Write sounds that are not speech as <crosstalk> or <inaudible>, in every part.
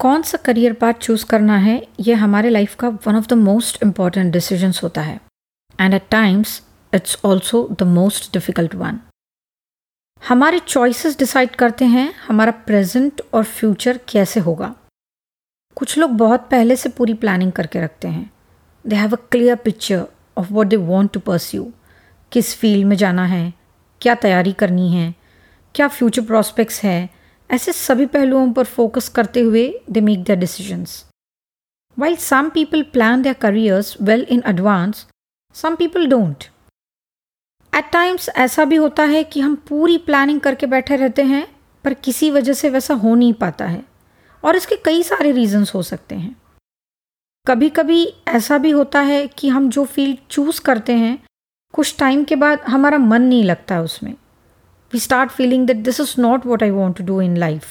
कौन सा career path choose करना है, ये हमारे लाइफ का one of the most important decisions होता है। And at times it's also the most difficult one हमारे चॉइसेस डिसाइड करते हैं, हमारा प्रेजेंट और फ्यूचर कैसे होगा। कुछ लोग बहुत पहले से पूरी प्लानिंग करके रखते हैं। They have a clear picture of what they want to pursue किस फ़ील्ड में जाना है, क्या तैयारी करनी है, क्या फ्यूचर प्रॉस्पेक्ट्स है ऐसे सभी पहलुओं पर फोकस करते हुए they make the decisions while some people plan their careers well in advance some people don't at times ऐसा भी होता है कि हम पूरी प्लानिंग करके बैठे रहते हैं, पर किसी वजह से वैसा हो नहीं पाता है, और इसके कई सारे रीजंस हो सकते हैं। कभी कभी ऐसा भी होता है कि हम जो फ़ील्ड चूज़ करते हैं, कुछ टाइम के बाद हमारा मन नहीं लगता उसमें। We start feeling that this is not what I want to do in life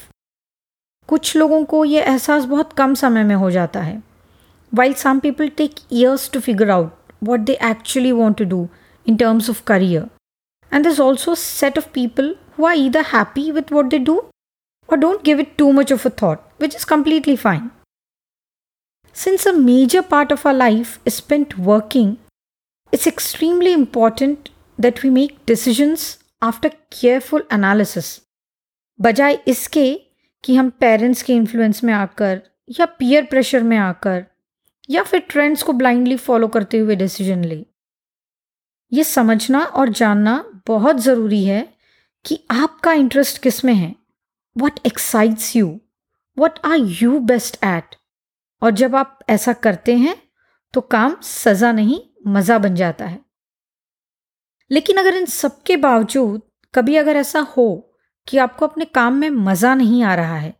कुछ लोगों को ये एहसास बहुत कम समय में हो जाता है while some people take years to figure out what they actually want to do in terms of career. And there's also a set of people who are either happy with what they do or don't give it too much of a thought, which is completely fine. Since a major part of our life is spent working, it's extremely important that we make decisions after careful analysis. बजाय इसके कि हम parents के influence में आकर या peer pressure में आकर या फिर ट्रेंड्स को ब्लाइंडली फॉलो करते हुए डिसीज़न ले। ये समझना और जानना बहुत ज़रूरी है कि आपका इंटरेस्ट किसमें है। What excites you what are you best at और जब आप ऐसा करते हैं तो काम सज़ा नहीं, मज़ा बन जाता है। लेकिन अगर इन सबके बावजूद कभी अगर ऐसा हो कि आपको अपने काम में मज़ा नहीं आ रहा है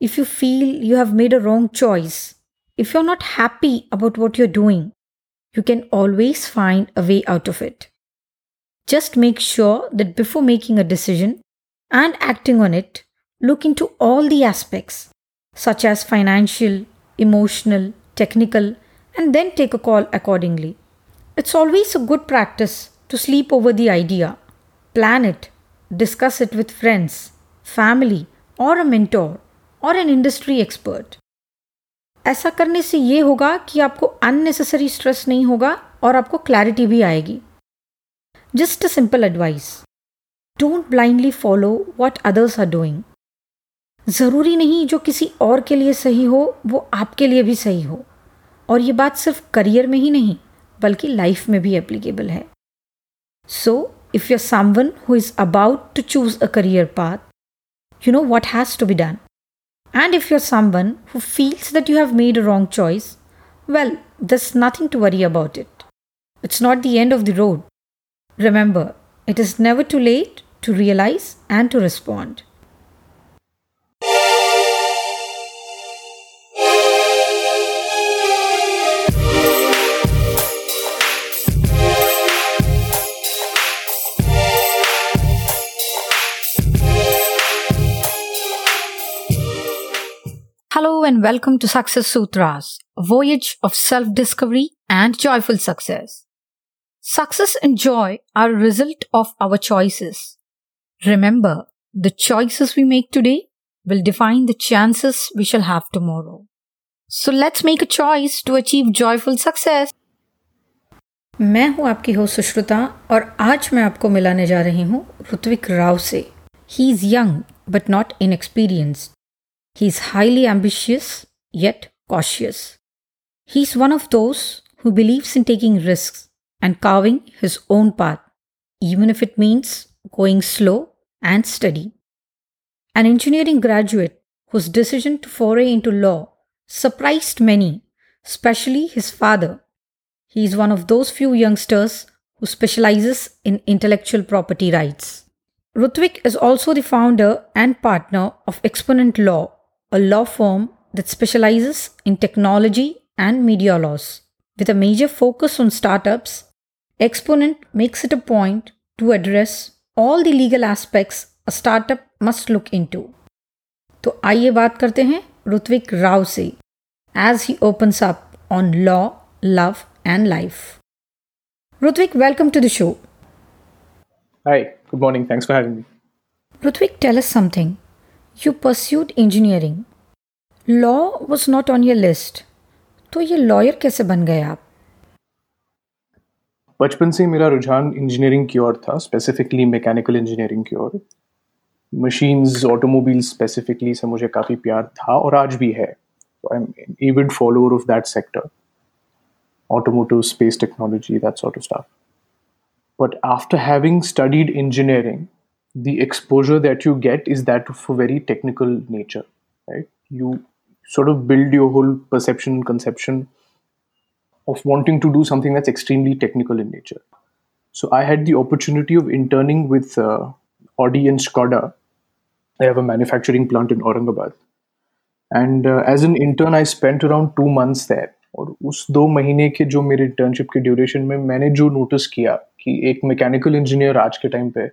if you feel you have made a wrong choice if you are not happy about what you are doing you can always find a way out of it. Just make sure that before making a decision and acting on it, look into all the aspects, such as financial, emotional, technical, and then take a call accordingly. It's always a good practice to sleep over the idea, plan it, discuss it with friends, family, or a mentor, or an industry expert. ऐसा करने से ये होगा कि आपको unnecessary stress नहीं होगा और आपको क्लैरिटी भी आएगी। Just a simple advice don't blindly follow what others are doing ज़रूरी नहीं जो किसी और के लिए सही हो वो आपके लिए भी सही हो। और ये बात सिर्फ़ करियर में ही नहीं बल्कि लाइफ में भी एप्लीकेबल है। So, if you're someone who is about to choose a career path, you know what has to be done. And if you're someone who feels that you have made a wrong choice, well, there's nothing to worry about it. It's not the end of the road. Remember, it is never too late to realize and to respond. and welcome to Success Sutras, a voyage of self discovery and joyful success. Success and joy are a result of our choices. Remember, the choices we make today will define the chances we shall have tomorrow. So let's make a choice to achieve joyful success. मैं हूं आपकी हो सुश्रुता और आज मैं आपको मिलाने जा रही हूं ऋत्विक राव से he is young but not inexperienced he is highly ambitious yet cautious. He is one of those who believes in taking risks and carving his own path, even if it means going slow and steady. An engineering graduate whose decision to foray into law surprised many, especially his father. He is one of those few youngsters who specializes in intellectual property rights. Rutvik is also the founder and partner of Exponent Law, a law firm that specializes in technology and media laws. With a major focus on startups, Exponent makes it a point to address all the legal aspects a startup must look into. तो आइए बात करते हैं ऋत्विक राव से as he opens up on law love and life Ritvik welcome to the show Hi, good morning. Thanks for having me. Rutvik, tell us something. You pursued engineering. Law was not on your list तो ये lawyer कैसे बन गए आप? बचपन से मेरा रुझान इंजीनियरिंग की ओर था स्पेसिफिकली मैकेनिकल इंजीनियरिंग की ओर. मशीन्स ऑटोमोबाइल स्पेसिफिकली से मुझे काफ़ी प्यार था और आज भी है. I am avid follower of that sector automotive, space technology, that sort of stuff. But after having studied engineering the exposure that you get is that of a very technical nature right you sort of build your whole perception conception of wanting to do something that's extremely technical in nature so i had the opportunity of interning with uh, audi and skoda they have a manufacturing plant in Aurangabad. And uh, as an intern, I spent around two months there. और उस दो महीने के जो मेरे internship के duration में मैंने जो नोटिस किया कि एक मैकेनिकल इंजीनियर आज के टाइम पे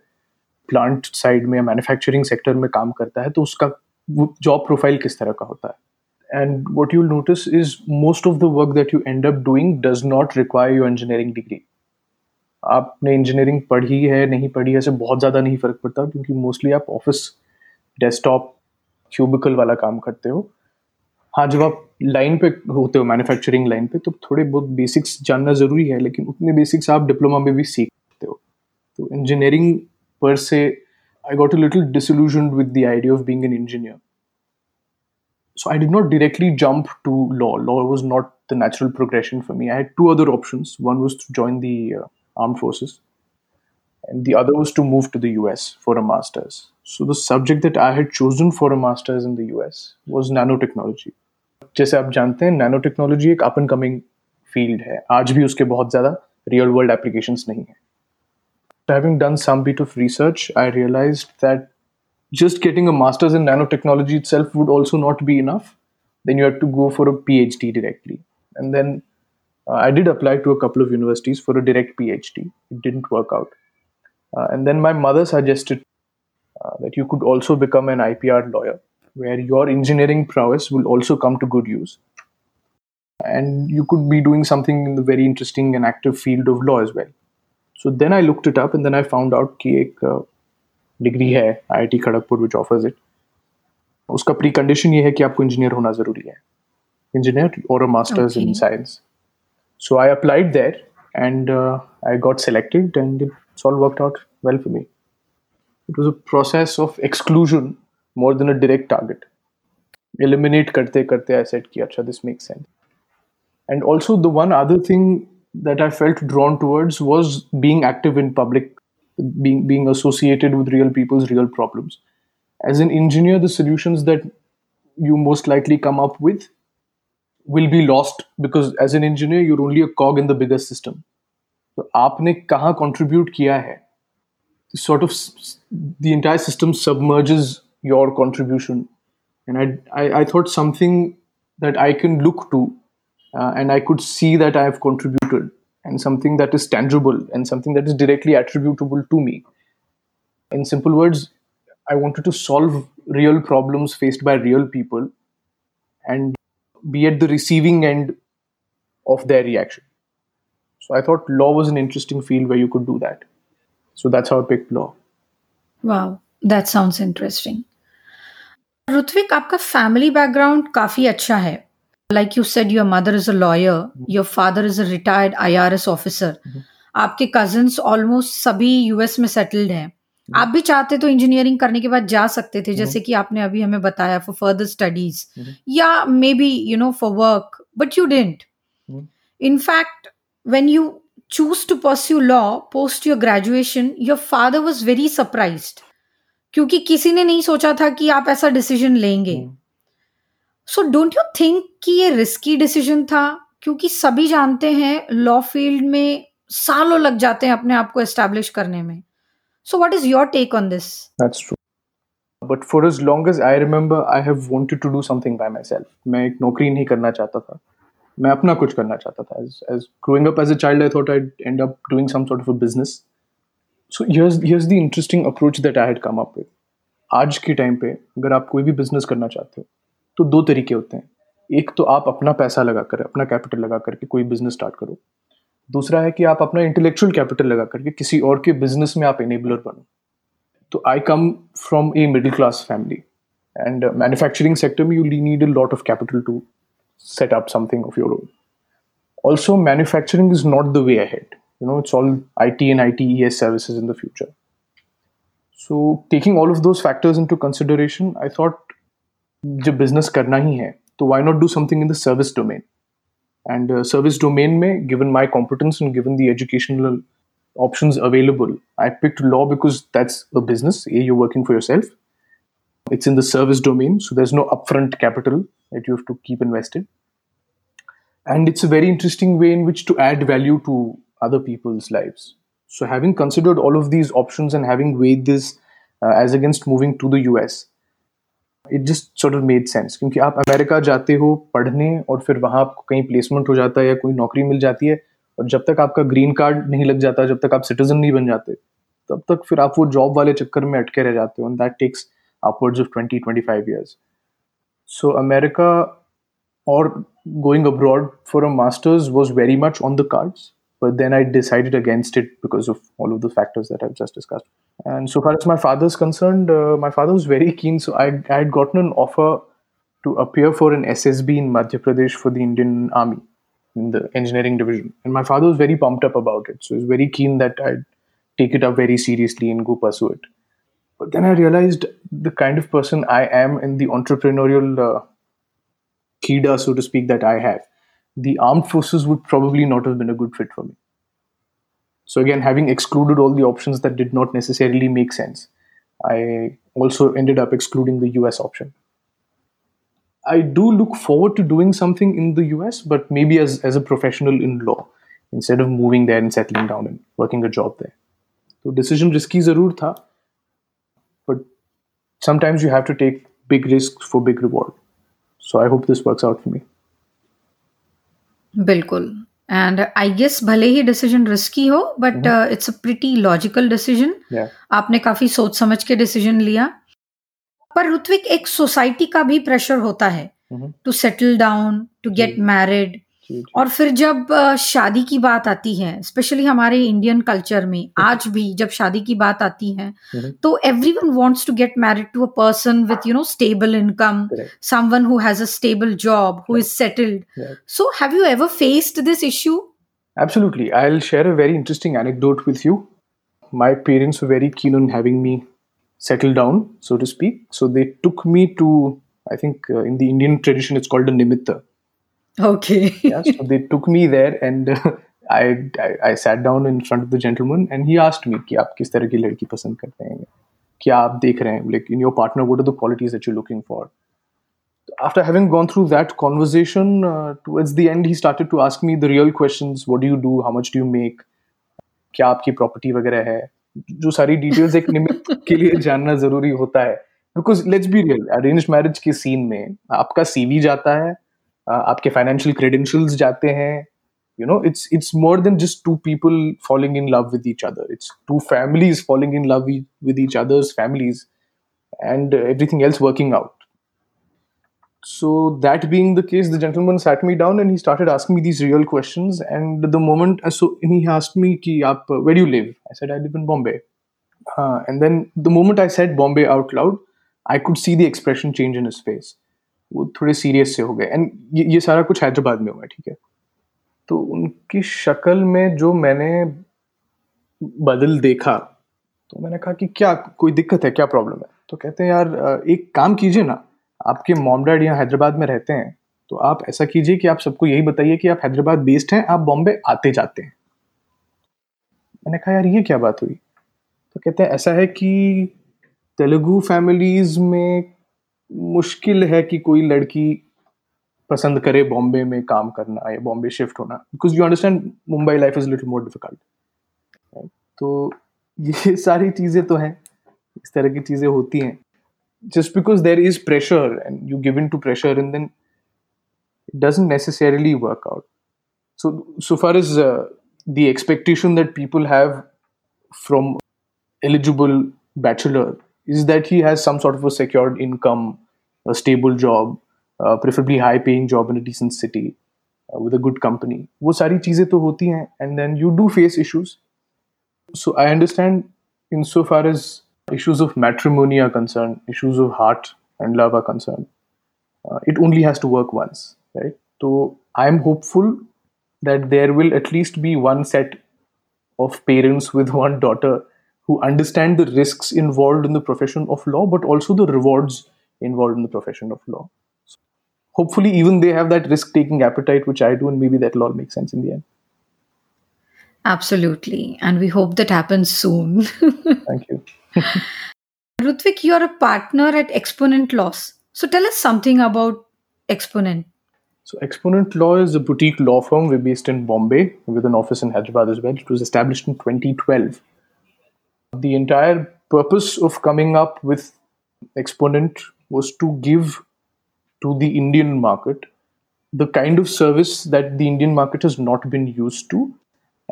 प्लांट साइड में या मैन्युफैक्चरिंग सेक्टर में काम करता है तो उसका जॉब प्रोफ़ाइल किस तरह का होता है? And what you notice is most of the work that you end up doing does not require your engineering degree आपने इंजीनियरिंग पढ़ी है, नहीं पढ़ी है, ऐसे बहुत ज़्यादा नहीं फ़र्क पड़ता, क्योंकि मोस्टली आप ऑफ़िस डेस्कटॉप क्यूबिकल वाला काम करते हो। हाँ जब आप लाइन पे होते हो मैन्युफैक्चरिंग लाइन पे तो थोड़े बहुत बेसिक्स जानना ज़रूरी है, लेकिन उतने बेसिक्स आप डिप्लोमा में भी सीख सकते हो। तो engineering पर से I got a little disillusion with the idea of being an engineer so I did not directly jump to law. Law was not the natural progression for me. I had two other options. One was to join the uh, armed forces, and the other was to move to the US for a master's. So the subject that I had chosen for a master's in the US was nanotechnology. जैसे आप जानते हैं nano technology एक up and coming field है आज भी उसके बहुत ज़्यादा रियल वर्ल्ड एप्लीकेशंस नहीं है having done some bit of research, I realized that just getting a master's in nanotechnology itself would also not be enough. Then you had to go for a PhD directly. And then uh, I did apply to a couple of universities for a direct PhD. It didn't work out. Uh, and then my mother suggested uh, that you could also become an IPR lawyer, where your engineering prowess will also come to good use. And you could be doing something in the very interesting and active field of law as well. So then I looked it up and then I found out कि एक degree है I I Kharagpur which offers it उसका pre condition ये है कि आपको engineer होना ज़रूरी है इंजीनियर और a masters in science so I applied there and I got selected and it's all worked out well for me it was a process of exclusion more than a direct target eliminate karte karte i said ki acha this makes sense and also the one other thing that i felt drawn towards was being active in public being being associated with real people's real problems as an engineer the solutions that you most likely come up with will be lost because as an engineer you're only a cog in the bigger system तो आपने कहाँ contribute किया है sort of the entire system submerges your contribution and I, I, I thought something that i can look to uh, and i could see that i have contributed and something that is tangible and something that is directly attributable to me in simple words i wanted to solve real problems faced by real people and be at the receiving end of their reaction so i thought law was an interesting field where you could do that so that's how I picked law. Wow, that sounds interesting. Rutvik, आपका family background काफी अच्छा है. like you said your mother is a lawyer your father is a retired IRS officer आपके cousins almost सभी US में settled है। mm-hmm. आप भी चाहते तो इंजीनियरिंग करने के बाद जा सकते थे जैसे mm-hmm. कि आपने अभी हमें बताया फॉर फर्दर स्टडीज़ या maybe you know for work but you didn't in fact when you choose to pursue law post your graduation your father was very surprise क्योंकि किसी ने नहीं सोचा था कि आप ऐसा डिसीज़न लेंगे. Mm-hmm. So don't you think कि ये रिस्की डिसीज़न था? क्योंकि सभी जानते हैं लॉ फ़ील्ड में सालों लग जाते हैं अपने आप को एस्टेब्लिश करने में। So what is your take on this that's true but for as long as I remember I have wanted to do something by myself मैं एक नौकरी नहीं करना चाहता था। मैं अपना कुछ करना चाहता था। As as growing up as a child I thought I end up doing some sort of a business so here's here's the interesting approach that I had come up with आज के टाइम पे, अगर आप कोई भी business करना चाहते हो तो दो तरीके होते हैं। एक तो आप अपना पैसा लगा कर, अपना कैपिटल लगा करके कोई बिज़नेस स्टार्ट करो। दूसरा है कि आप अपना इंटेलेक्चुअल कैपिटल लगा करके किसी और के बिज़नेस में आप एनेबलर बनो। तो I come from a middle class family and manufacturing sector में you need a lot of capital to set up something of your own also manufacturing is not the way ahead you know it's all I T and I T S services in the future so taking all of those factors into consideration I thought जब business करना ही है तो why not do something in the service domain and uh, service domain में given my competence and given the educational options available i picked law because that's a business you're working for yourself it's in the service domain, so there's no upfront capital that you have to keep invested. And it's a very interesting way in which to add value to other people's lives. So, having considered all of these options and having weighed this uh, as against moving to the US, it just sort of made sense क्योंकि आप America जाते हो पढ़ने और फिर वहाँ आपको कहीं प्लेसमेंट हो जाता है या कोई नौकरी मिल जाती है और जब तक आपका ग्रीन कार्ड नहीं लग जाता, जब तक आप सिटीजन नहीं बन जाते, तब तक फिर आप वो जॉब वाले चक्कर में अटके रह जाते हो and that takes upwards of twenty twenty five years so America और going abroad for a masters was very much on the cards but then I decided against it because of all of the factors that I just discussed and so far as my father's concerned uh, my father was very keen so I, I had gotten an offer to appear for an ssb in madhya pradesh for the indian army in the engineering division and my father was very pumped up about it so he was very keen that i'd take it up very seriously and go pursue it but then I realized the kind of person I am in the entrepreneurial uh, kida, so to speak, that I have. The armed forces would probably not have been a good fit for me. So, again, having excluded all the options that did not necessarily make sense, I also ended up excluding the US option. I do look forward to doing something in the US, but maybe as, as a professional in law instead of moving there and settling down and working a job there. So decision risky जरूर था sometimes you have to take big risks for big reward. So I hope this works out for me. बिल्कुल and I guess भले ही decision risky हो but it's a pretty logical decision आपने काफ़ी सोच समझ के डिसीज़न लिया। पर ऋत्विक एक सोसाइटी का भी प्रेशर होता है। To settle down to get married और फिर जब शादी की बात आती है स्पेशली हमारे इंडियन कल्चर में आज भी जब शादी की बात आती है तो everyone wants to get married to a person with you know stable income someone who has a stable job who is settled so have you ever faced this issue Absolutely. I'll share a very interesting anecdote with you. My parents were very keen on having me settle down, so to speak. So they took me to, I think uh, in the Indian tradition, it's called a nimitta. Okay. yeah, so they took me there and uh, I, I, I sat down in front of the gentleman and he asked me कि आप किस तरह की लड़की पसंद करते हैं क्या आप देख रहे हैं like in your partner what are the qualities that you're looking for after having gone through that conversation uh, towards the end he started to ask me the real questions what do you do how much do you make क्या आपकी property वगैरह है जो सारी details एक निमित्त के लिए जानना ज़रूरी होता है because let's be real arrange marriage के सीन में आपका सीवी जाता है आपके फाइनेंशियल क्रेडेंशियल्स जाते हैं you know it's it's more than just two people falling in love with each other it's two families falling in love with each other's families and everything else working out so that being the case the gentleman sat me down and he started asking me these real questions and the moment so he asked me ki, aap, where do you live i said i live in bombay uh, and then the moment i said bombay out loud i could see the expression change in his face वो थोड़े serious से हो गए। And ये, ये सारा कुछ हैदराबाद में हुआ ठीक है? तो उनकी शक्ल में जो मैंने बदल देखा तो मैंने कहा कि क्या कोई दिक्कत है क्या प्रॉब्लम है? तो कहते हैं यार एक काम कीजिए ना आपके मॉम डैड यहाँ हैदराबाद में रहते हैं तो आप ऐसा कीजिए कि आप सबको यही बताइए कि आप हैदराबाद बेस्ड हैं आप बॉम्बे आते जाते हैं। मैंने कहा यार ये क्या बात हुई? तो कहते हैं ऐसा है कि तेलुगु फैमिलीज़ में मुश्किल है कि कोई लड़की पसंद करे बॉम्बे में काम करना या बॉम्बे शिफ्ट होना because you understand Mumbai life is little more difficult तो ये सारी चीज़ें तो हैं, इस तरह की चीज़ें होती हैं। Just because there is pressure and you give in to pressure in then it doesn't necessarily work out so so far is the expectation that people have from eligible bachelor is that he has some sort of a secured income a stable job, uh, preferably high paying job in a decent city uh, with a good company. वो सारी चीज़ें तो होती हैं and then you do face issues. So I understand insofar as issues of matrimony are concerned, issues of heart and love are concerned. Uh, it only has to work once, right? So I'm hopeful that there will at least be one set of parents with one daughter who understand the risks involved in the profession of law, but also the rewards involved in the profession of law. So hopefully, even they have that risk taking appetite, which I do, and maybe that'll all make sense in the end. Absolutely. And we hope that happens soon. <laughs> Thank you. Rutvik, you're a partner at Exponent Laws. So tell us something about Exponent. So Exponent Law is a boutique law firm. We're based in Bombay with an office in Hyderabad as well. It was established in 2012. The entire purpose of coming up with Exponent was to give to the Indian market the kind of service that the Indian market has not been used to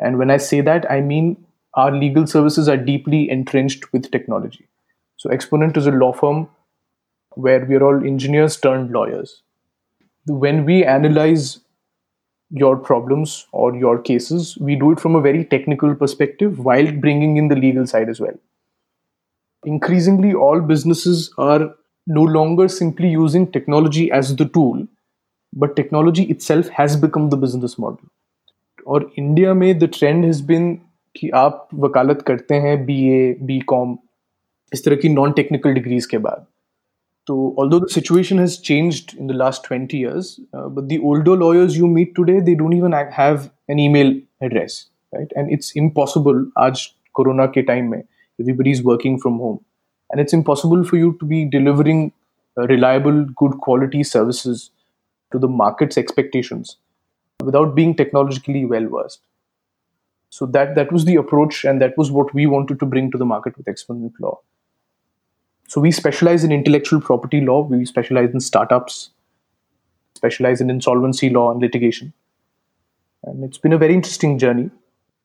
and when I say that, I mean our legal services are deeply entrenched with technology. So, Exponent is a law firm where we're all engineers turned lawyers. When we analyze your problems or your cases, we do it from a very technical perspective while bringing in the legal side as well. Increasingly, all businesses are no longer simply using technology as the tool, but technology itself has become the business model. और India में the trend has been कि आप वकालत करते हैं B A B com इस तरह की नॉन टेक्निकल डिग्रीज के बाद so, although the situation has changed in the last 20 years, uh, but the older lawyers you meet today, they don't even have an email address, right? And it's impossible, aaj corona ke time mein, everybody is working from home. And it's impossible for you to be delivering uh, reliable, good quality services to the market's expectations without being technologically well versed. So that that was the approach, and that was what we wanted to bring to the market with exponential law. So we specialize in intellectual property law. We specialize in startups, specialize in insolvency law and litigation. And it's been a very interesting journey.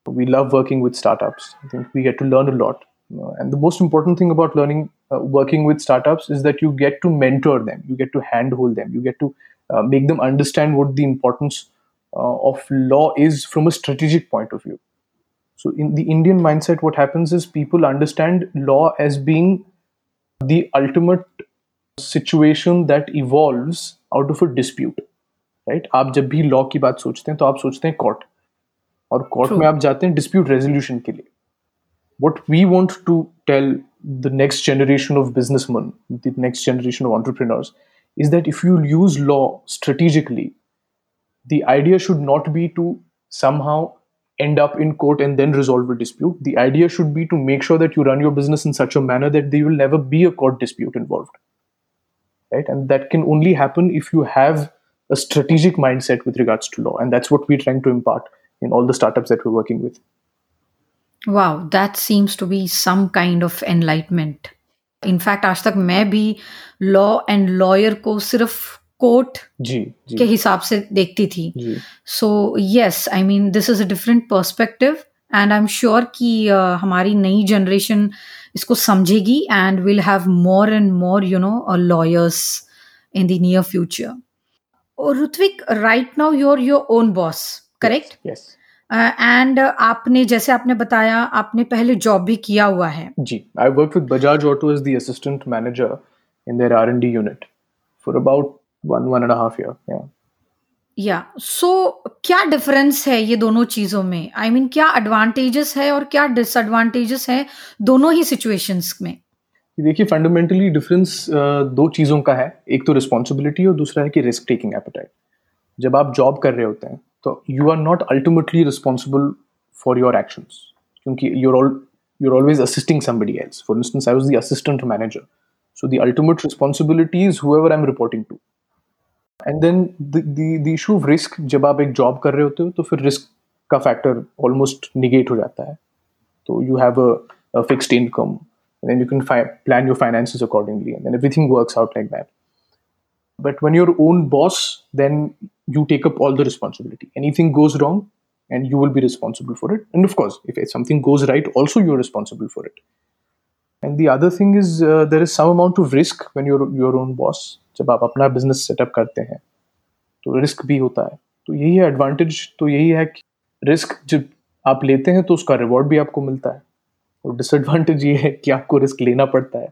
We love working with startups. I think we get to learn a lot. and the most important thing about learning, uh, working with startups, is that you get to mentor them, you get to handhold them, you get to uh, make them understand what the importance uh, of law is from a strategic point of view. So, in the Indian mindset, what happens is people understand law as being the ultimate situation that evolves out of a dispute. Right आप जब भी law की बात सोचते हैं तो आप सोचते हैं कोर्ट और कोर्ट में आप जाते हैं डिस्प्यूट रेजोल्यूशन के लिए what we want to tell the next generation of businessmen, the next generation of entrepreneurs, is that if you use law strategically, the idea should not be to somehow end up in court and then resolve a dispute. The idea should be to make sure that you run your business in such a manner that there will never be a court dispute involved. Right? And that can only happen if you have a strategic mindset with regards to law. And that's what we're trying to impart in all the startups that we're working with. Wow, that seems to be some kind of enlightenment. In fact आज तक मैं भी law and lawyer को सिर्फ court जी, जी। के हिसाब से देखती थी। So yes I mean this is a different perspective and I am sure कि uh, हमारी नई जनरेशन इसको समझेगी and will have more and more you know lawyers in the near future और Ritvik right now your your own boss correct yes and आपने जैसे आपने बताया आपने पहले जॉब भी किया हुआ है। जी I work with Bajaj Auto as the assistant manager in their R and D unit for about one one and a half year yeah या सो क्या डिफरेंस है ये दोनों चीज़ों में आई I मीन mean, क्या एडवांटेजेस है और क्या डिसएडवांटेजेस है दोनों ही सिचुएशंस में देखिए फंडामेंटली डिफरेंस दो चीज़ों का है एक तो रिस्पॉन्सिबिलिटी और दूसरा है कि रिस्क टेकिंग एपेटाइट जब आप जॉब कर रहे होते हैं तो you are not ultimately responsible for your actions क्योंकि you're all you're always assisting somebody else. For instance, I was the assistant manager. So the ultimate responsibility is whoever I'm reporting to. and then the issue of risk जब आप एक job कर रहे होते हो तो फिर रिस्क का फैक्टर ऑलमोस्ट निगेट हो जाता है तो you have a fixed income then you can fi- plan your finances accordingly and then everything works out like that but when you're own boss then you take up all the responsibility anything goes wrong and you will be responsible for it and of course if something goes right also you're responsible for it and the other thing is uh, there is some amount of risk when you're your own boss जब आप अपना business setup करते हैं तो risk भी होता है। तो यही है एडवांटेज तो यही है कि रिस्क जब आप लेते हैं तो उसका रिवॉर्ड भी आपको मिलता है। और डिसएडवांटेज ये है कि आपको रिस्क लेना पड़ता है।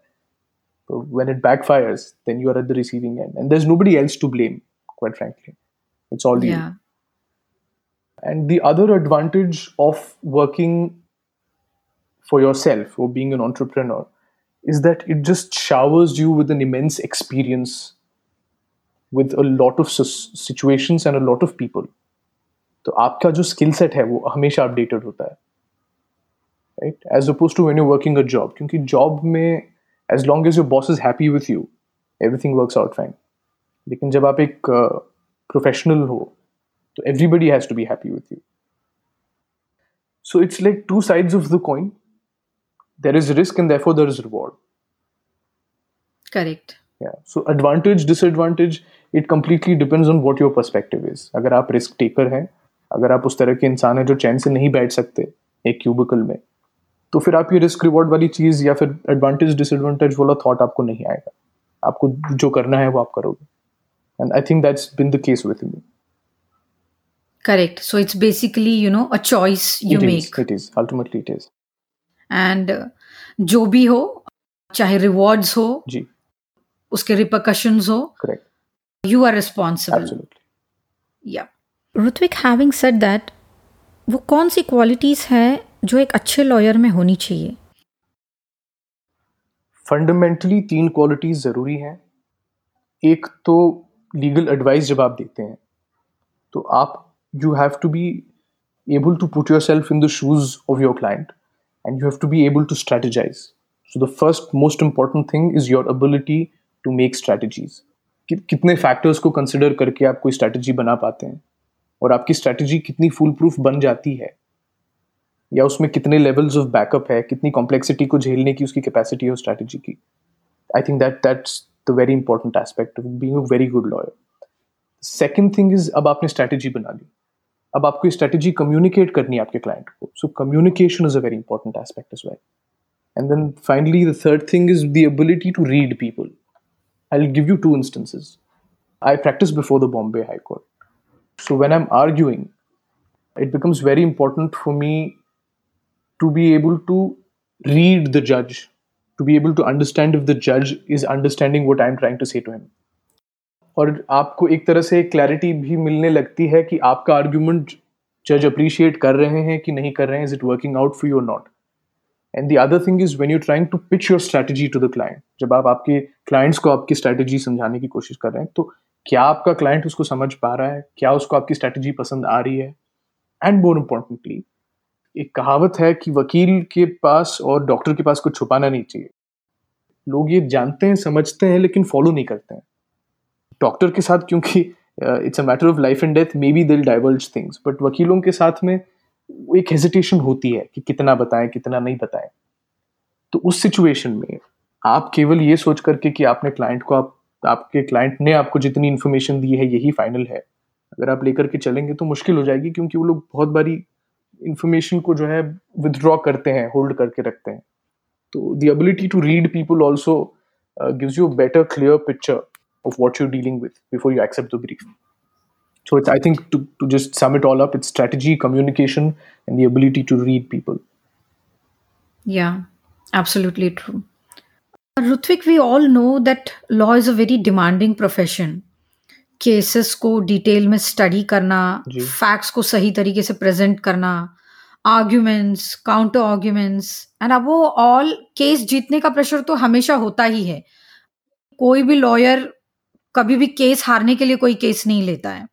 तो when it backfire then you are at the receiving end end is nobody else to blame quite frankly it's all you and the other advantage of working for yourself और being an entrepreneur is that it just showers you with an immense experience with a lot of sis- situations and a lot of people. तो आपका जो skill set है वो हमेशा updated होता है right as opposed to when you working a job क्योंकि job में as long as your boss is happy with you everything works out fine लेकिन जब आप एक प्रोफेशनल हो तो everybody has to be happy with you so it's like two sides of the coin There is risk and therefore there is reward. Correct yeah. So advantage disadvantage it completely depends on what your perspective is. अगर आप risk taker हैं अगर आप उस तरह के इंसान हैं जो चैन से नहीं बैठ सकते एक क्यूबिकल में तो फिर आप ये रिस्क रिवॉर्ड वाली चीज़ या फिर एडवांटेज डिसएडवांटेज वाला थॉट आपको नहीं आएगा। आपको जो करना है वो आप करोगे। And I think that's been the case with me correct so it's basically you know a choice you it make is it is ultimately it is and जो भी हो चाहे रिवॉर्ड्स हो जी। उसके रिपरकशंस हो करेक्ट यू आर रिस्पॉन्सिबल या Ritwik having said that वो कौन सी क्वालिटीज हैं जो एक अच्छे लॉयर में होनी चाहिए? फंडामेंटली तीन क्वालिटीज ज़रूरी हैं। एक तो लीगल एडवाइस जब आप देते हैं तो आप you have to be able to put yourself in the shoes of your client and you have to be able to strategize. So the first most important thing is your ability to make strategies. कितने factors को consider करके आप कोई strategy बना पाते हैं? और आपकी स्ट्रैटेजी कितनी फुल प्रूफ बन जाती है? या उसमें कितने लेवल्स ऑफ़ बैकअप है? कितनी कॉम्प्लेक्सिटी को झेलने की उसकी कैपेसिटी है स्ट्रैटेजी की? I think that that's the very important aspect of being a very good lawyer second thing is अब आपने स्ट्रैटेजी बना ली। अब आपको स्ट्रेटेजी कम्युनिकेट करनी है आपके क्लाइंट को. So communication is a very important aspect is well and then finally the third thing is the ability to read people I give you to instances I practice before the Bombay high court so when I am arguing it becomes very important for me to be able to read the जज to be able to understand if the जज is understanding what I am trying to से to him और आपको एक तरह से clarity भी मिलने लगती है कि आपका आर्ग्यूमेंट जज अप्रिशिएट कर रहे हैं कि नहीं कर रहे हैं is it working out for you not and the other thing is when you trying to pitch your strategy to the client जब आप आपके क्लाइंट्स को आपकी स्ट्रैटेजी समझाने की कोशिश कर रहे हैं तो क्या आपका क्लाइंट उसको समझ पा रहा है? क्या उसको आपकी स्ट्रैटेजी पसंद आ रही है? एंड मोर इम्पोर्टेंटली एक कहावत है कि वकील के पास और डॉक्टर के पास कुछ छुपाना नहीं चाहिए। लोग ये जानते हैं, समझते हैं, लेकिन फॉलो नहीं करते हैं। डॉक्टर के साथ, क्योंकि it's a matter of life and death maybe दिल डाइवर्ज थिंग्स बट वकीलों के साथ में एक हेजिटेशन होती है कि कितना बताएँ, कितना नहीं बताएँ। तो उस सिचुएशन में आप केवल ये सोच करके कि आपने क्लाइंट को आप, आपके क्लाइंट ने आपको जितनी इन्फॉर्मेशन दी है, यही फाइनल है। अगर आप लेकर के चलेंगे तो मुश्किल हो जाएगी, क्योंकि वो लोग बहुत बारी इन्फॉर्मेशन को जो है विदड्रॉ करते हैं होल्ड करके रखते हैं। तो the ability to read people also gives you better clear picture of what you're dealing with before you accept the brief. So it's, I think to, to just sum it all up, it's strategy, communication, and the ability to read people. Yeah, absolutely true. Rutvik, we all know that law is a very demanding profession. Cases को detail में study करना जी। Facts को सही तरीके से present करना arguments counter arguments and अब वो ऑल केस जीतने का प्रेशर तो हमेशा होता ही है कोई भी लॉयर कभी भी केस हारने के लिए कोई केस नहीं लेता है।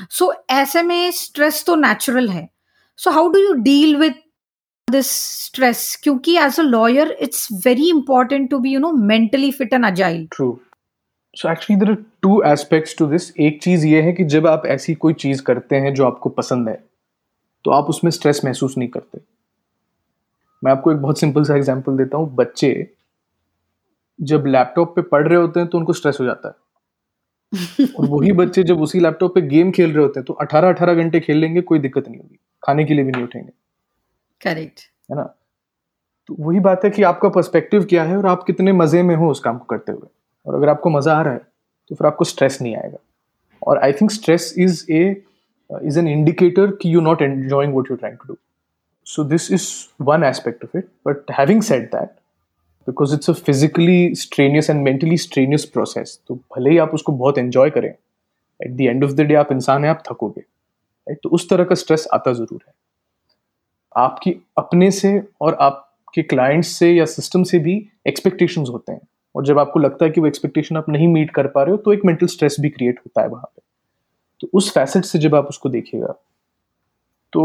सो so, ऐसे में स्ट्रेस तो नेचुरल है। So how do you deal with this stress क्योंकि as a lawyer it's very important to be you know mentally fit and agile True. So actually there are two aspects to this. एक चीज़ ये है कि जब आप ऐसी कोई चीज़ करते हैं जो आपको पसंद है तो आप उसमें स्ट्रेस महसूस नहीं करते। मैं आपको एक बहुत सिंपल सा एग्जांपल देता हूँ। बच्चे जब लैपटॉप पे पढ़ रहे होते हैं तो उनको स्ट्रेस हो जाता है। और वही बच्चे जब उसी लैपटॉप पे गेम खेल रहे होते हैं तो 18 18 घंटे खेल लेंगे कोई दिक्कत नहीं होगी। खाने के लिए भी नहीं उठेंगे। करेक्ट है ना? तो वही बात है कि आपका पर्सपेक्टिव क्या है और आप कितने मज़े में हो उस काम को करते हुए। और अगर आपको मज़ा आ रहा है तो फिर आपको स्ट्रेस नहीं आएगा। और I think stress is a is an indicator कि you not enjoying what you trying to do so this is one aspect of it but having said that because it's a physically strenuous and mentally strenuous process तो भले ही आप उसको बहुत enjoy करें at the end of the day आप इंसान हैं, आप थकोगे राइट तो उस तरह का स्ट्रेस आता ज़रूर है। आपकी अपने से और आपके क्लाइंट्स से या सिस्टम से भी एक्सपेक्टेशंस होते हैं। और जब आपको लगता है कि वो एक्सपेक्टेशन आप नहीं मीट कर पा रहे हो तो एक मेंटल स्ट्रेस भी क्रिएट होता है वहाँ पे। तो उस फैसेट से जब आप उसको देखिएगा तो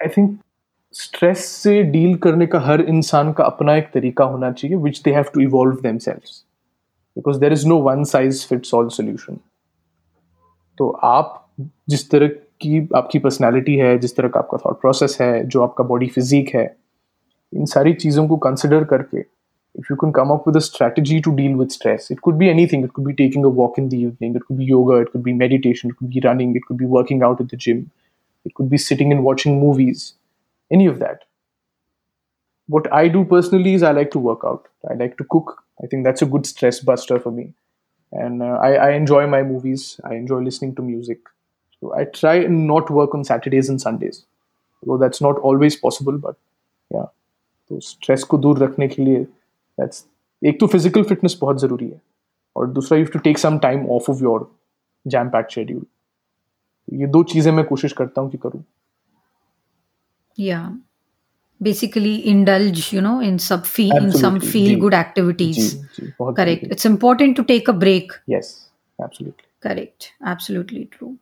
आई थिंक स्ट्रेस से डील करने का हर इंसान का अपना एक तरीका होना चाहिए which they have to evolve themselves because there is no one size fits all solution तो आप जिस तरह की आपकी पर्सनैलिटी है, जिस तरह का आपका थॉट प्रोसेस है, जो आपका बॉडी फिजिक है, इन सारी चीज़ों को कंसिडर करके if you can come up with a to deal with stress it could be anything it could be taking a walk in the evening it could be yoga it could be meditation it could be running it could be working out it the gym it could be sitting and watching movies any of that what i do personally is i like to work out i like to cook i think that's a good stress buster for me and uh, I, I enjoy my movies i enjoy listening to music so I try and not work on Saturdays and Sundays. Although that's not always possible, but yeah. तो stress को दूर रखने के लिए that's एक तो physical fitness बहुत ज़रूरी है और दूसरा you to take some time off off your jam packed schedule ये दो चीज़ें मैं कोशिश करता हूँ कि करूँ या basically indulge you know in some feel in some feel good activities correct it's important to take a break yes absolutely correct absolutely true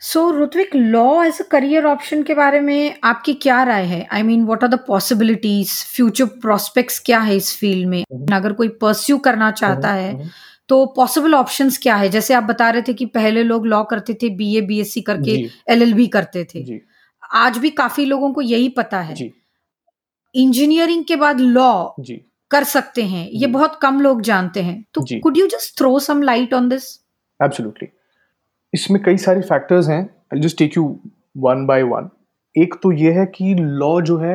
so Ritwik law as a career option के बारे में आपकी क्या राय है I mean what are the possibilities future prospects क्या है इस फ़ील्ड में mm-hmm. अगर कोई परस्यू करना चाहता mm-hmm. है mm-hmm. तो पॉसिबल ऑप्शंस क्या है जैसे आप बता रहे थे कि पहले लोग लॉ करते थे B A B S C करके एल एल करते थे आज भी काफ़ी लोगों को यही पता है। इंजीनियरिंग के बाद लॉ कर सकते हैं ये बहुत कम लोग जानते हैं। तो could you just throw some light on this absolutely इसमें कई सारे फैक्टर्स हैं I just take you one by one एक तो ये है कि लॉ जो है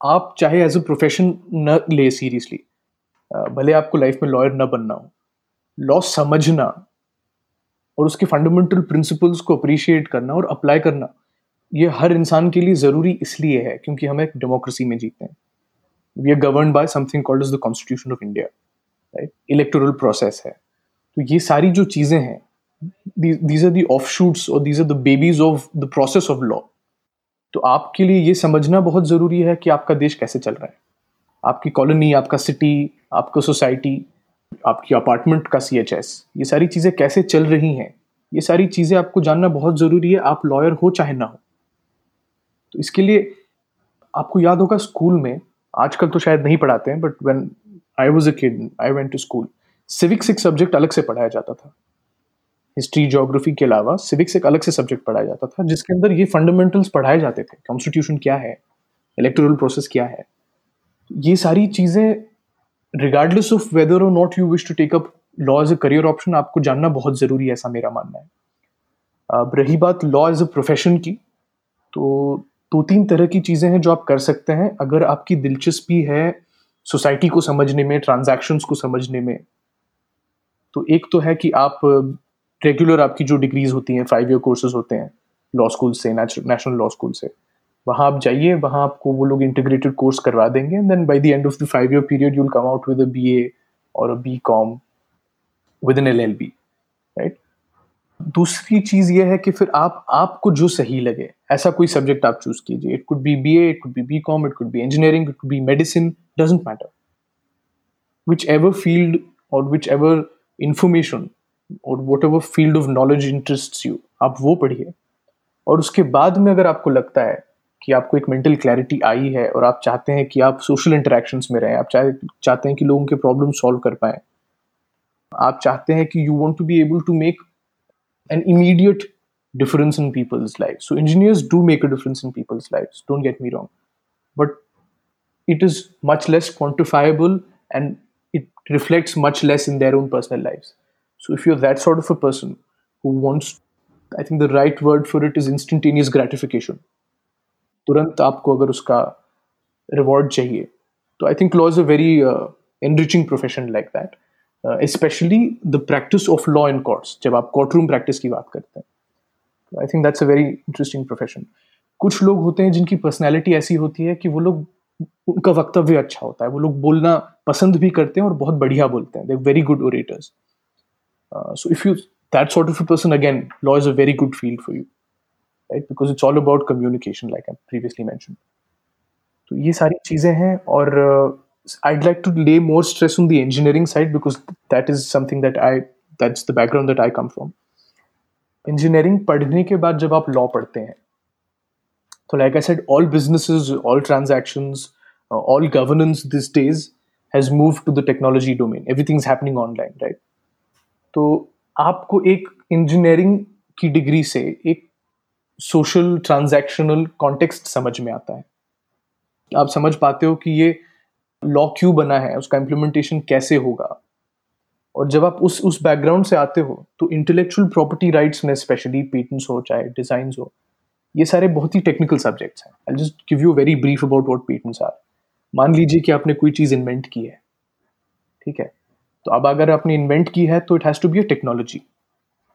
आप चाहे एज अ प्रोफेशन न ले सीरियसली भले आपको लाइफ में लॉयर न बनना हो लॉ समझना और उसके फंडामेंटल प्रिंसिपल्स को अप्रिशिएट करना और अप्लाई करना ये हर इंसान के लिए ज़रूरी इसलिए है क्योंकि हम एक डेमोक्रेसी में जीते हैं। We are govern by something called is the constitution of India right electoral process है। तो ये सारी जो चीज़ें हैं, these are the offshoots or these are the babies of the process of law तो आपके लिए ये समझना बहुत ज़रूरी है कि आपका देश कैसे चल रहा है। आपकी कॉलोनी आपका सिटी आपका सोसाइटी आपकी अपार्टमेंट का सी एच एस ये सारी चीज़ें कैसे चल रही हैं? ये सारी चीज़ें आपको जानना बहुत ज़रूरी है। आप लॉयर हो चाहे ना हो। तो इसके लिए आपको याद होगा स्कूल में, आजकल तो शायद नहीं पढ़ाते हैं but when I was a kid I went to school civics एक सब्जेक्ट अलग से पढ़ाया जाता था। हिस्ट्री जोग्राफी के अलावा सिविक्स एक अलग से सब्जेक्ट पढ़ाया जाता था, जिसके अंदर ये फंडामेंटल्स पढ़ाए जाते थे कॉन्स्टिट्यूशन क्या है इलेक्टोरल प्रोसेस क्या है। ये सारी चीज़ें रिगार्डलेस ऑफ़ वेदर और not you wish to take up law as a career option आपको जानना बहुत ज़रूरी है, ऐसा मेरा मानना है। अब रही बात लॉ एज अ प्रोफेशन की तो दो तीन तरह की चीज़ें हैं जो आप कर सकते हैं। अगर आपकी दिलचस्पी है सोसाइटी को समझने में, ट्रांजैक्शंस को समझने में तो एक तो है कि आप रेगुलर आपकी जो डिग्रीज होती हैं फाइव ईयर कोर्सेज होते हैं लॉ स्कूल से नेशनल लॉ स्कूल से, वहाँ आप जाइए, वहाँ आपको वो लोग इंटीग्रेटेड कोर्स करवा देंगे and then by the end of the five year period you'll come out with a B A और a B com with an L L B right दूसरी चीज़ ये है कि फिर आप, आपको जो सही लगे, ऐसा कोई सब्जेक्ट आप चूज़ कीजिए। It could be B it could be B com it could be engineering it could be medicine doesn't matter whichever field और विच एवर इंफॉर्मेशन और whatever field of knowledge interest you आप वो पढ़िए। और उसके बाद में अगर आपको लगता है कि आपको एक मेंटल क्लैरिटी आई है और आप चाहते हैं कि आप सोशल इंटरेक्शंस में रहें, आप चाहे, चाहते हैं कि लोगों के प्रॉब्लम सॉल्व कर पाए, आप चाहते हैं कि you want to be able to make An immediate difference in people's lives. So engineers do make a difference in people's lives. Don't get me wrong, but it is much less quantifiable and it reflects much less in their own personal lives. So if you're that sort of a person who wants, I think the right word for it is instantaneous gratification. तुरंत आपको अगर उसका reward चाहिए तो I think law is a very enriching profession like that specially the practice of law in courts जब आप court room practice की बात करते हैं। I think that's a very interesting profession कुछ लोग होते हैं जिनकी पर्सनैलिटी ऐसी होती है कि वो लोग, उनका वक्तव्य अच्छा होता है। वो लोग बोलना पसंद भी करते हैं और बहुत बढ़िया बोलते हैं। They very good orators so if you that sort of person again law is a very good field for you right because it's all about communication like I previously mention तो ये सारी चीज़ें हैं और I'd like to lay more stress on the engineering side because that is something that I, that's the background that I come from. Engineering पढ़ने के बाद जब आप लॉ पढ़ते हैं तो like I said all businesses all transactions all governance this days has move to the technology domain everything is happening online right तो आपको एक इंजीनियरिंग की डिग्री से एक सोशल ट्रांजैक्शनल कॉन्टेक्स्ट समझ में आता है। आप समझ पाते हो कि ये लॉ क्यों बना है, उसका इम्प्लीमेंटेशन कैसे होगा? और जब आप उस उस बैकग्राउंड से आते हो तो इंटेलेक्चुअल प्रॉपर्टी राइट्स में स्पेशली पेटेंट्स हो, चाहे डिज़ाइन हो, ये सारे बहुत ही टेक्निकल सब्जेक्ट्स हैं। I just give you very brief about what patents are मान लीजिए कि आपने कोई चीज़ इन्वेंट की है, ठीक है? तो अब अगर आपने इन्वेंट की है तो it has to be a technology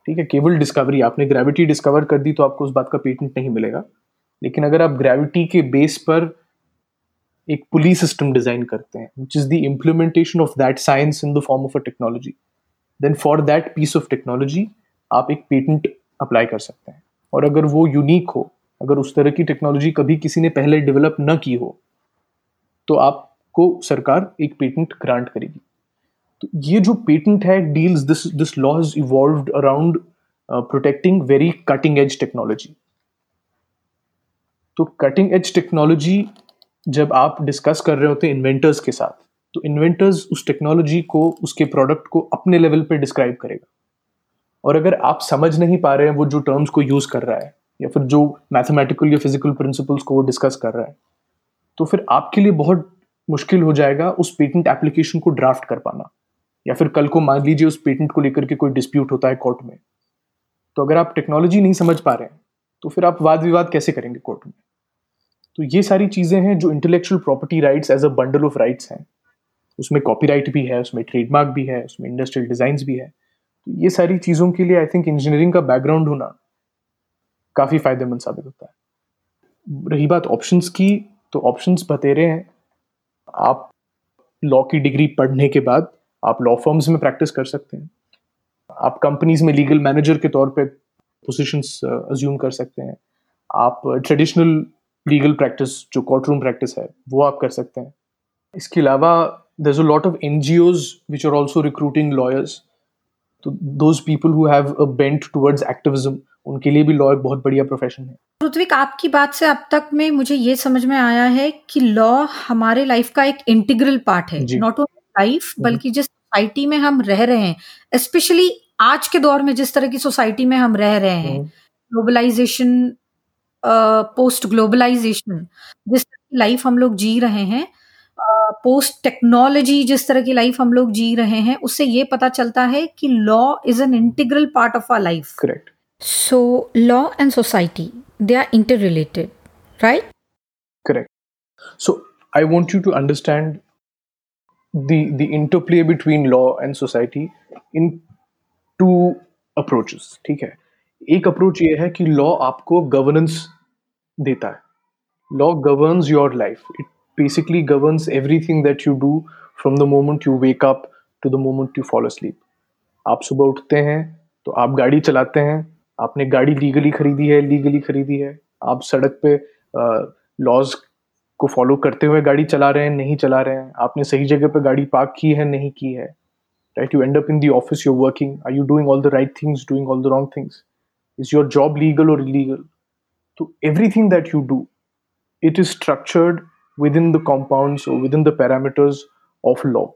ठीक है? केवल डिस्कवरी आपने ग्रेविटी डिस्कवर कर दी तो आपको उस बात का पेटेंट नहीं मिलेगा। लेकिन अगर आप ग्रेविटी के बेस पर एक पुलिस सिस्टम डिज़ाइन करते हैं which is the implementation of that science in the form of a technology then for that piece of technology आप एक पेटेंट अप्लाई कर सकते हैं। और अगर वो यूनिक हो, अगर उस तरह की टेक्नोलॉजी कभी किसी ने पहले डेवलप न की हो तो आपको सरकार एक पेटेंट ग्रांट करेगी। तो ये जो पेटेंट है deals this this law is evolve around protecting very cutting edge technology तो कटिंग एज टेक्नोलॉजी जब आप डिस्कस कर रहे होते हैं इन्वेंटर्स के साथ तो इन्वेंटर्स उस टेक्नोलॉजी को, उसके प्रोडक्ट को अपने लेवल पे डिस्क्राइब करेगा। और अगर आप समझ नहीं पा रहे हैं वो जो टर्म्स को यूज़ कर रहा है, या फिर जो मैथमेटिकल या फ़िज़िकल प्रिंसिपल्स को वो डिस्कस कर रहा है तो फिर आपके लिए बहुत मुश्किल हो जाएगा उस पेटेंट एप्लीकेशन को ड्राफ्ट कर पाना। या फिर कल को मान लीजिए उस पेटेंट को लेकर के कोई डिस्प्यूट होता है कोर्ट में। तो अगर आप टेक्नोलॉजी नहीं समझ पा रहे हैं तो फिर आप वाद विवाद कैसे करेंगे कोर्ट में? तो ये सारी चीज़ें हैं जो intellectual property rights as a bundle of rights हैं। उसमें कॉपीराइट भी है, उसमें ट्रेडमार्क भी है, उसमें इंडस्ट्रियल डिज़ाइंस भी है। तो ये सारी चीज़ों के लिए आई थिंक इंजीनियरिंग का बैकग्राउंड होना काफ़ी फ़ायदेमंद साबित होता है। रही बात ऑप्शंस की तो ऑप्शंस बतेरे हैं। आप लॉ की डिग्री पढ़ने के बाद आप लॉ फर्म्स में प्रैक्टिस कर सकते हैं। आप कंपनीज़ में लीगल मैनेजर के तौर पे पोजीशंस अज्यूम कर सकते हैं। आप ट्रेडिशनल लीगल प्रैक्टिस जो कोर्ट रूम प्रैक्टिस है वो आप कर सकते हैं। इसके अलावा there's a lot of NGOs which are also recruiting lawyers. तो those people who have a bent towards activism उनके लिए भी लॉ एक बहुत बढ़िया प्रोफेशन है। ऋत्विक आपकी बात से अब तक में मुझे ये समझ में आया है कि लॉ हमारे लाइफ का एक इंटीग्रल पार्ट है। नॉट ओनली लाइफ बल्कि जिस सोसाइटी में हम रह रहे हैं स्पेशली आज के दौर में जिस तरह की सोसाइटी में हम रह रहे हैं ग्लोबलाइजेशन पोस्ट ग्लोबलाइजेशन जिस तरह की लाइफ हम लोग जी रहे हैं पोस्ट टेक्नोलॉजी जिस तरह की लाइफ हम लोग जी रहे हैं उससे ये पता चलता है कि law is an integral part of our life correct so law and society they are interrelated right correct so I want you to understand the the interplay between law and society in two approaches ठीक है? एक approach ये है कि law आपको governance देता है। Law governs your life it basically governs everything that you do from the moment you wake up to the moment you follow sleep आप सुबह उठते हैं तो आप गाड़ी चलाते हैं। आपने गाड़ी लीगली खरीदी है लीगली खरीदी है। आप सड़क पे लॉज को फॉलो करते हुए गाड़ी चला रहे हैं, नहीं चला रहे हैं। आपने सही जगह पे गाड़ी पार्क की है, नहीं की है। Right you end up in the office you're working are you doing all the right things doing all the wrong things is your job legal और illegal So everything that you do, it is structured within the compounds or within the parameters of law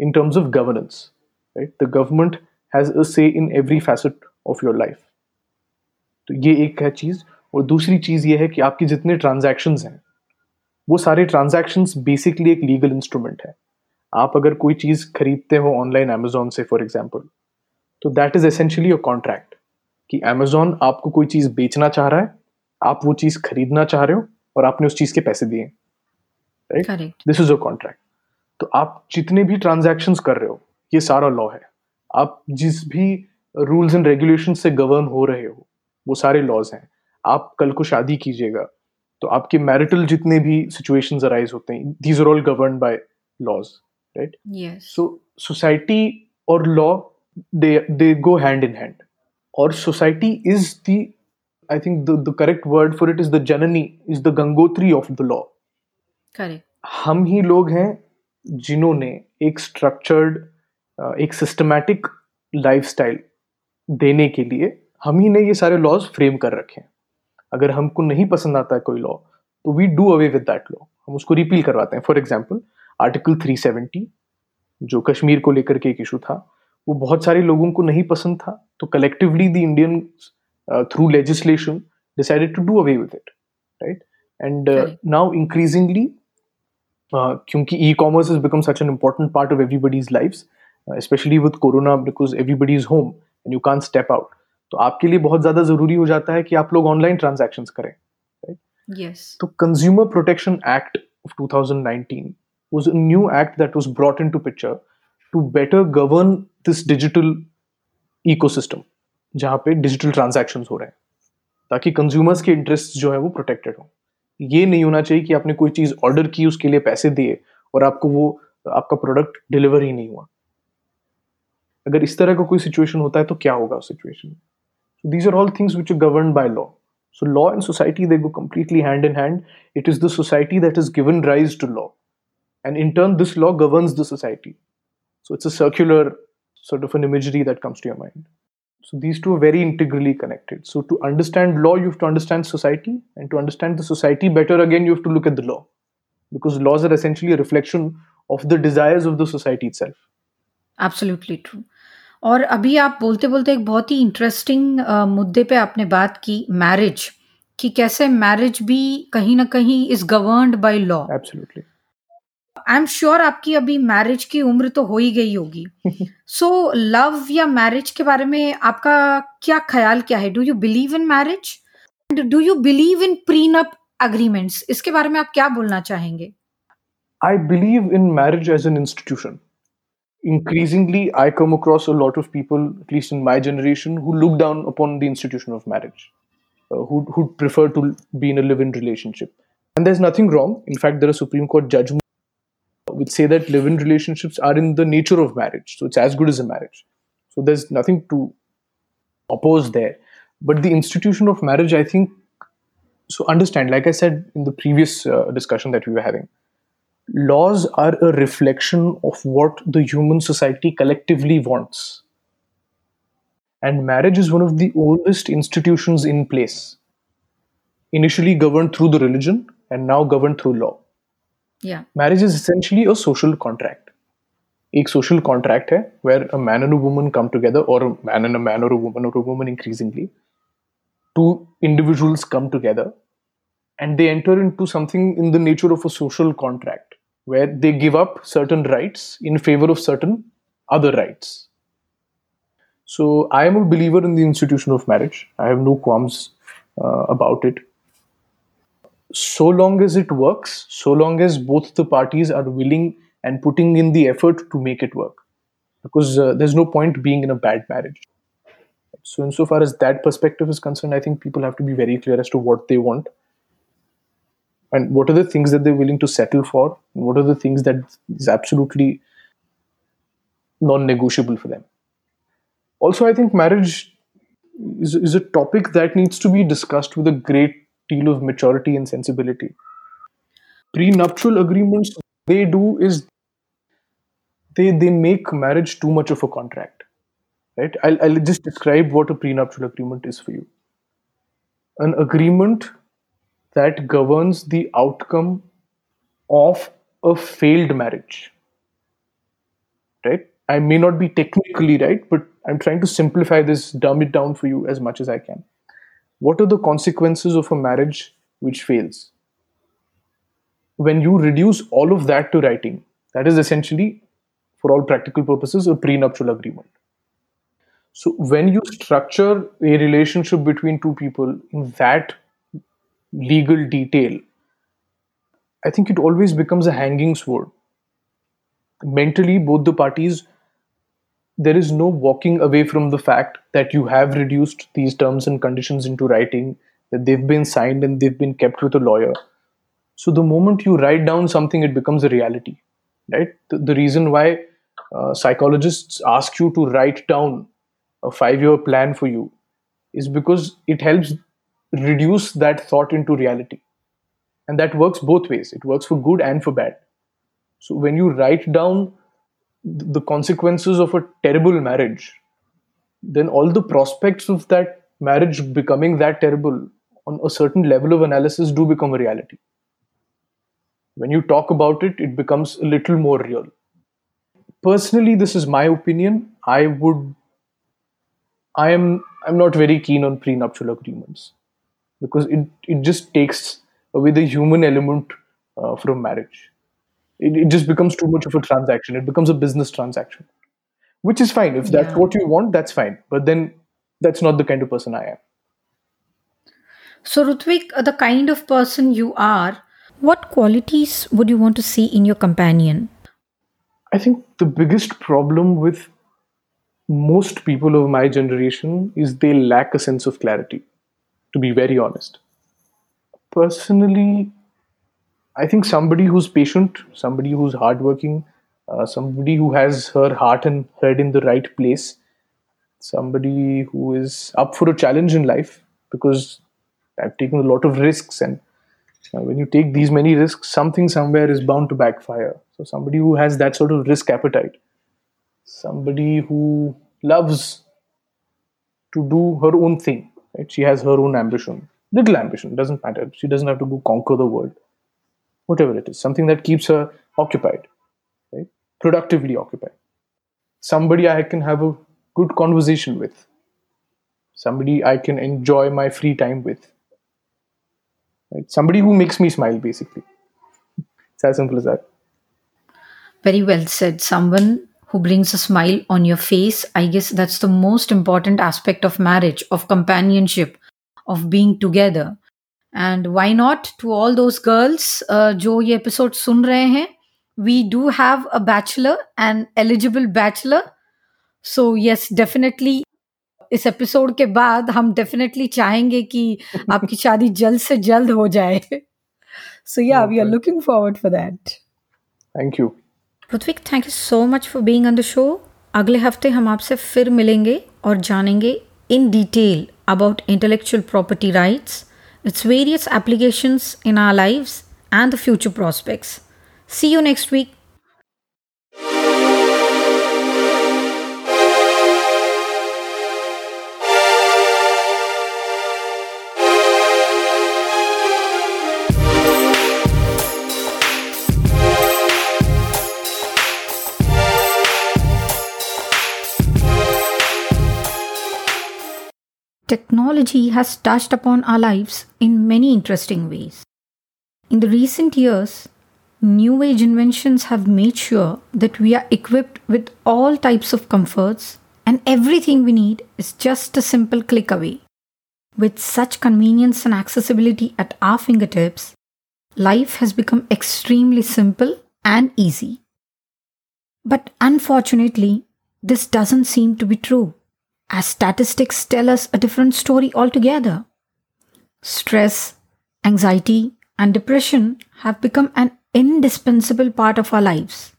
in terms of governance. Right? The government has a say in every facet of your life. तो ये एक है चीज़ और दूसरी चीज़ ये है कि आपके जितने ट्रांजैक्शंस हैं वो सारे ट्रांजैक्शंस बेसिकली एक लीगल इंस्ट्रूमेंट है आप अगर कोई चीज़ खरीदते हो ऑनलाइन अमेजोन से फॉर एग्जाम्पल तो that is essentially a contract कि अमेजोन आपको कोई चीज़ बेचना चाह रहा है आप वो चीज़ खरीदना चाह रहे हो और आपने उस चीज़ के पैसे दिए right this is a contract तो आप जितने भी ट्रांजेक्शन कर रहे हो ये सारा लॉ है। आप जिस भी रूल्स एंड रेगुलेशन से गवर्न हो रहे हो वो सारे लॉज हैं। आप कल को शादी कीजिएगा तो आपके मैरिटल जितने भी सिचुएशंस अराइज होते हैं these are all govern by laws right so society और law they they go hand in hand और society is the I think the correct word for it is the janani is the Gangotri of the law correct हम ही लोग हैं जिन्होंने एक structured एक systematic lifestyle देने के लिए हम ही ने ये सारे लॉज फ्रेम कर रखे हैं। अगर हमको नहीं पसंद आता है कोई लॉ तो we do away with that law हम उसको रिपील करवाते हैं। फॉर एग्ज़ाम्पल आर्टिकल 370 जो कश्मीर को लेकर के एक इशू था वो बहुत सारे लोगों को नहीं पसंद था तो collectively the Indian Through legislation decided to do away with it right and now increasingly क्योंकि e commerce is become such an important part of everybody's life specially with corona because everybody is home and you can step out तो आपके लिए बहुत ज्यादा जरूरी हो जाता है कि आप लोग ऑनलाइन ट्रांजेक्शन करें yes. तो consumer protection act of 2019 was a new act that was brought into picture to better govern this digital ecosystem जहाँ पे डिजिटल ट्रांजेक्शन हो रहे हैं, ताकि कंज्यूमर्स के इंटरेस्ट जो है वो प्रोटेक्टेड हों। ये नहीं होना चाहिए कि आपने कोई चीज़ ऑर्डर की, उसके लिए पैसे दिए और आपको वो, आपका प्रोडक्ट डिलीवर ही नहीं हुआ। अगर इस तरह का कोई सिचुएशन होता है तो क्या होगा उस सिचुएशन में? These are all things which are govern by law so law and society they go completely hand in hand it is the society that is given rise to law and in turn this law govern the society so it's a circular sort of an imagery that comes to your mind So these two are very integrally connected. So to understand law, you have to understand society, and to understand the society better, again, you have to look at the law, because laws are essentially a reflection of the desires of the society itself. Absolutely true. और अभी आप बोलते बोलते एक बहुत ही interesting मुद्दे पे आपने बात की मैरिज कि कैसे मैरिज भी कहीं ना कहीं is governed by law absolutely I am sure आपकी अभी मैरिज की उम्र तो हो ही गई होगी सो so, लव या मैरिज के बारे में आपका क्या ख्याल क्या है do you believe in marriage and do you believe in prenup agreements इसके बारे में आप क्या बोलना चाहेंगे I believe in marriage as an institution increasingly I come across a lot of people, at least in my generation, who look down upon the institution of marriage, uh, who who prefer to be in a live-in relationship. And there's nothing wrong. In fact, there are Supreme Court judgments which say that live-in relationships are in the nature of marriage, so it's as good as a marriage. So there's nothing to oppose there. But the institution of marriage, I think, so understand. Like I said in the previous uh, discussion that we were having laws are a reflection of what the human society collectively wants. And marriage is one of the oldest institutions in place, initially governed through the religion and now governed through law. Yeah. Marriage is essentially a social contract. A social contract where a man and a woman come together, or a man and a man, or a woman or a woman increasingly. Two individuals come together and they enter into something in the nature of a social contract where they give up certain rights in favor of certain other rights. So I am a believer in the institution of marriage. I have no qualms uh, about it. So long as it works, so long as both the parties are willing and putting in the effort to make it work, because uh, there's no point being in a bad marriage. So, insofar as that perspective is concerned, I think people have to be very clear as to what they want. And what are the things that they're willing to settle for? What are the things that is absolutely non-negotiable for them? Also i think marriage is, is a topic that needs to be discussed with a great deal of maturity and sensibility prenuptial agreements they do is they they make marriage too much of a contract right i'll, I'll just describe what a prenuptial agreement is for you an agreement that governs the outcome of a failed marriage. Right? I may not be technically right, but I'm trying to simplify this, dumb it down for you as much as I can. What are the consequences of a marriage which fails? When you reduce all of that to writing, that is essentially, for all practical purposes, a prenuptial agreement. So, when you structure a relationship between two people in that legal detail, I think it always becomes a hanging sword. Mentally, both the parties, there is no walking away from the fact that you have reduced these terms and conditions into writing that they've been signed and they've been kept with a lawyer. So the moment you write down something, it becomes a reality, right? The, the reason why uh, psychologists ask you to write down a five year plan for you is because it helps reduce that thought into reality. And that works both ways. It works for good and for bad. So when you write down the consequences of a terrible marriage, then all the prospects of that marriage becoming that terrible on a certain level of analysis do become a reality. When you talk about it, it becomes a little more real. Personally, this is my opinion. I would I am I'm not very keen on prenuptial agreements because it, it just takes away the human element uh, from marriage. It, it just becomes too much of a transaction. It becomes a business transaction, which is fine. If that's Yeah. what you want, that's fine. But then that's not the kind of person I am. So, Rutvik, uh, the kind of person you are, what qualities would you want to see in your companion? I think the biggest problem with most people of my generation is they lack a sense of clarity, to be very honest. Personally, I think somebody who's patient, somebody who's hardworking, uh, somebody who has her heart and head in the right place, somebody who is up for a challenge in life because I've taken a lot of risks and uh, when you take these many risks, something somewhere is bound to backfire. So somebody who has that sort of risk appetite, somebody who loves to do her own thing. Right? She has her own ambition, little ambition, doesn't matter. She doesn't have to go conquer the world. Whatever it is, something that keeps her occupied, right? Productively occupied. Somebody I can have a good conversation with. Somebody I can enjoy my free time with. Right? Somebody who makes me smile, basically. It's as simple as that. Very well said. Someone who brings a smile on your face. I guess that's the most important aspect of marriage, of companionship, of being together. And why not to all those girls uh, जो ये episode सुन रहे हैं we do have a bachelor an eligible bachelor. So yes definitely इस episode के बाद हम definitely चाहेंगे कि <laughs> आपकी शादी जल्द से जल्द हो जाए। सो या we are looking forward for that thank you Prithvi thank you so much for being on the show अगले हफ़्ते हम आपसे फिर मिलेंगे और जानेंगे in detail about intellectual property rights its various applications in our lives and the future prospects. See you next week. Technology has touched upon our lives in many interesting ways. In the recent years, new age inventions have made sure that we are equipped with all types of comforts and everything we need is just a simple click away. With such convenience and accessibility at our fingertips, life has become extremely simple and easy. But unfortunately, this doesn't seem to be true, as statistics tell us a different story altogether. Stress, anxiety, and depression have become an indispensable part of our lives.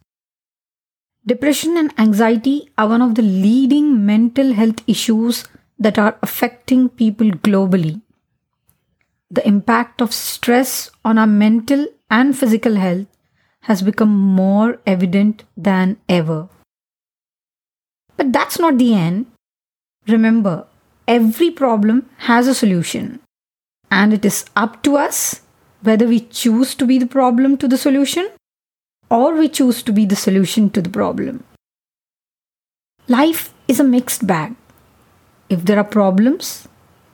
Depression and anxiety are one of the leading mental health issues that are affecting people globally. The impact of stress on our mental and physical health has become more evident than ever. But that's not the end. Remember, every problem has a solution, and it is up to us whether we choose to be the problem to the solution or we choose to be the solution to the problem. Life is a mixed bag. If there are problems,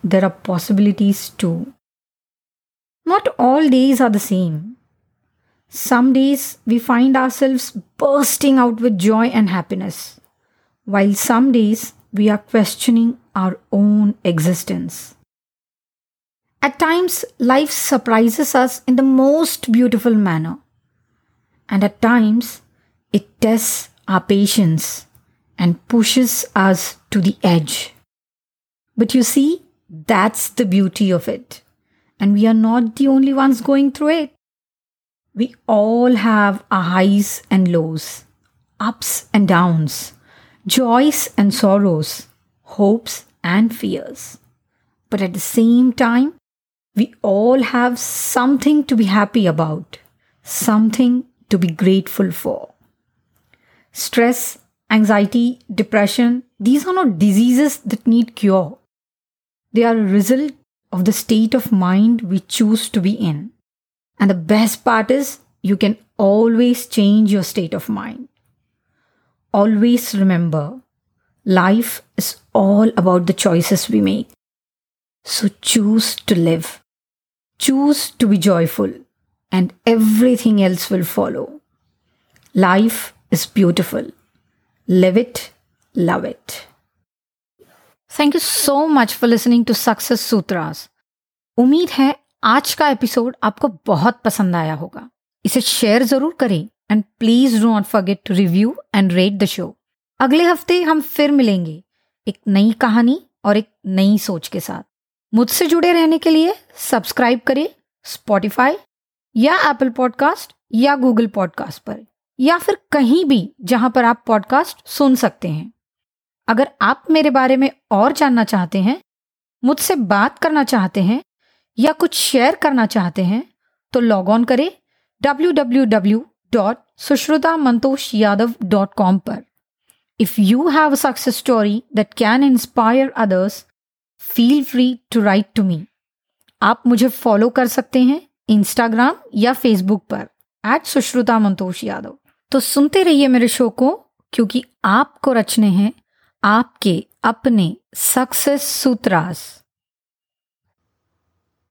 there are possibilities too. Not all days are the same. Some days we find ourselves bursting out with joy and happiness, while some days we are questioning our own existence. At times, life surprises us in the most beautiful manner, and at times, it tests our patience and pushes us to the edge. But you see, That's the beauty of it. And we are not the only ones going through it. We all have our highs and lows, ups and downs, joys and sorrows, hopes and fears. But at the same time, we all have something to be happy about, something to be grateful for. Stress, anxiety, depression, these are not diseases that need cure. They are a result of the state of mind we choose to be in. And the best part is, you can always change your state of mind Always remember, life is all about the choices we make. So choose to live. Choose to be joyful, and everything else will follow. Life is beautiful. Live it, love it. Thank you so much for listening to Success Sutras. उम्मीद है आज का episode आपको बहुत पसंद आया होगा इसे शेयर जरूर करें and please do not forget to review and rate the show अगले हफ़्ते हम फिर मिलेंगे एक नई कहानी और एक नई सोच के साथ। मुझसे जुड़े रहने के लिए सब्सक्राइब करें स्पॉटिफाई या एप्पल पॉडकास्ट या गूगल पॉडकास्ट पर, या फिर कहीं भी जहाँ पर आप पॉडकास्ट सुन सकते हैं। अगर आप मेरे बारे में और जानना चाहते हैं, मुझसे बात करना चाहते हैं या कुछ शेयर करना चाहते हैं तो लॉग ऑन करें www.sushrutamantoshyadav.com पर। If you have a success story that can inspire others feel free to write to me आप मुझे फॉलो कर सकते हैं इंस्टाग्राम या फेसबुक पर एट सुश्रुता मंतोष यादव तो सुनते रहिए मेरे शो को, क्योंकि आपको रचने हैं आपके अपने सक्सेस सूत्रास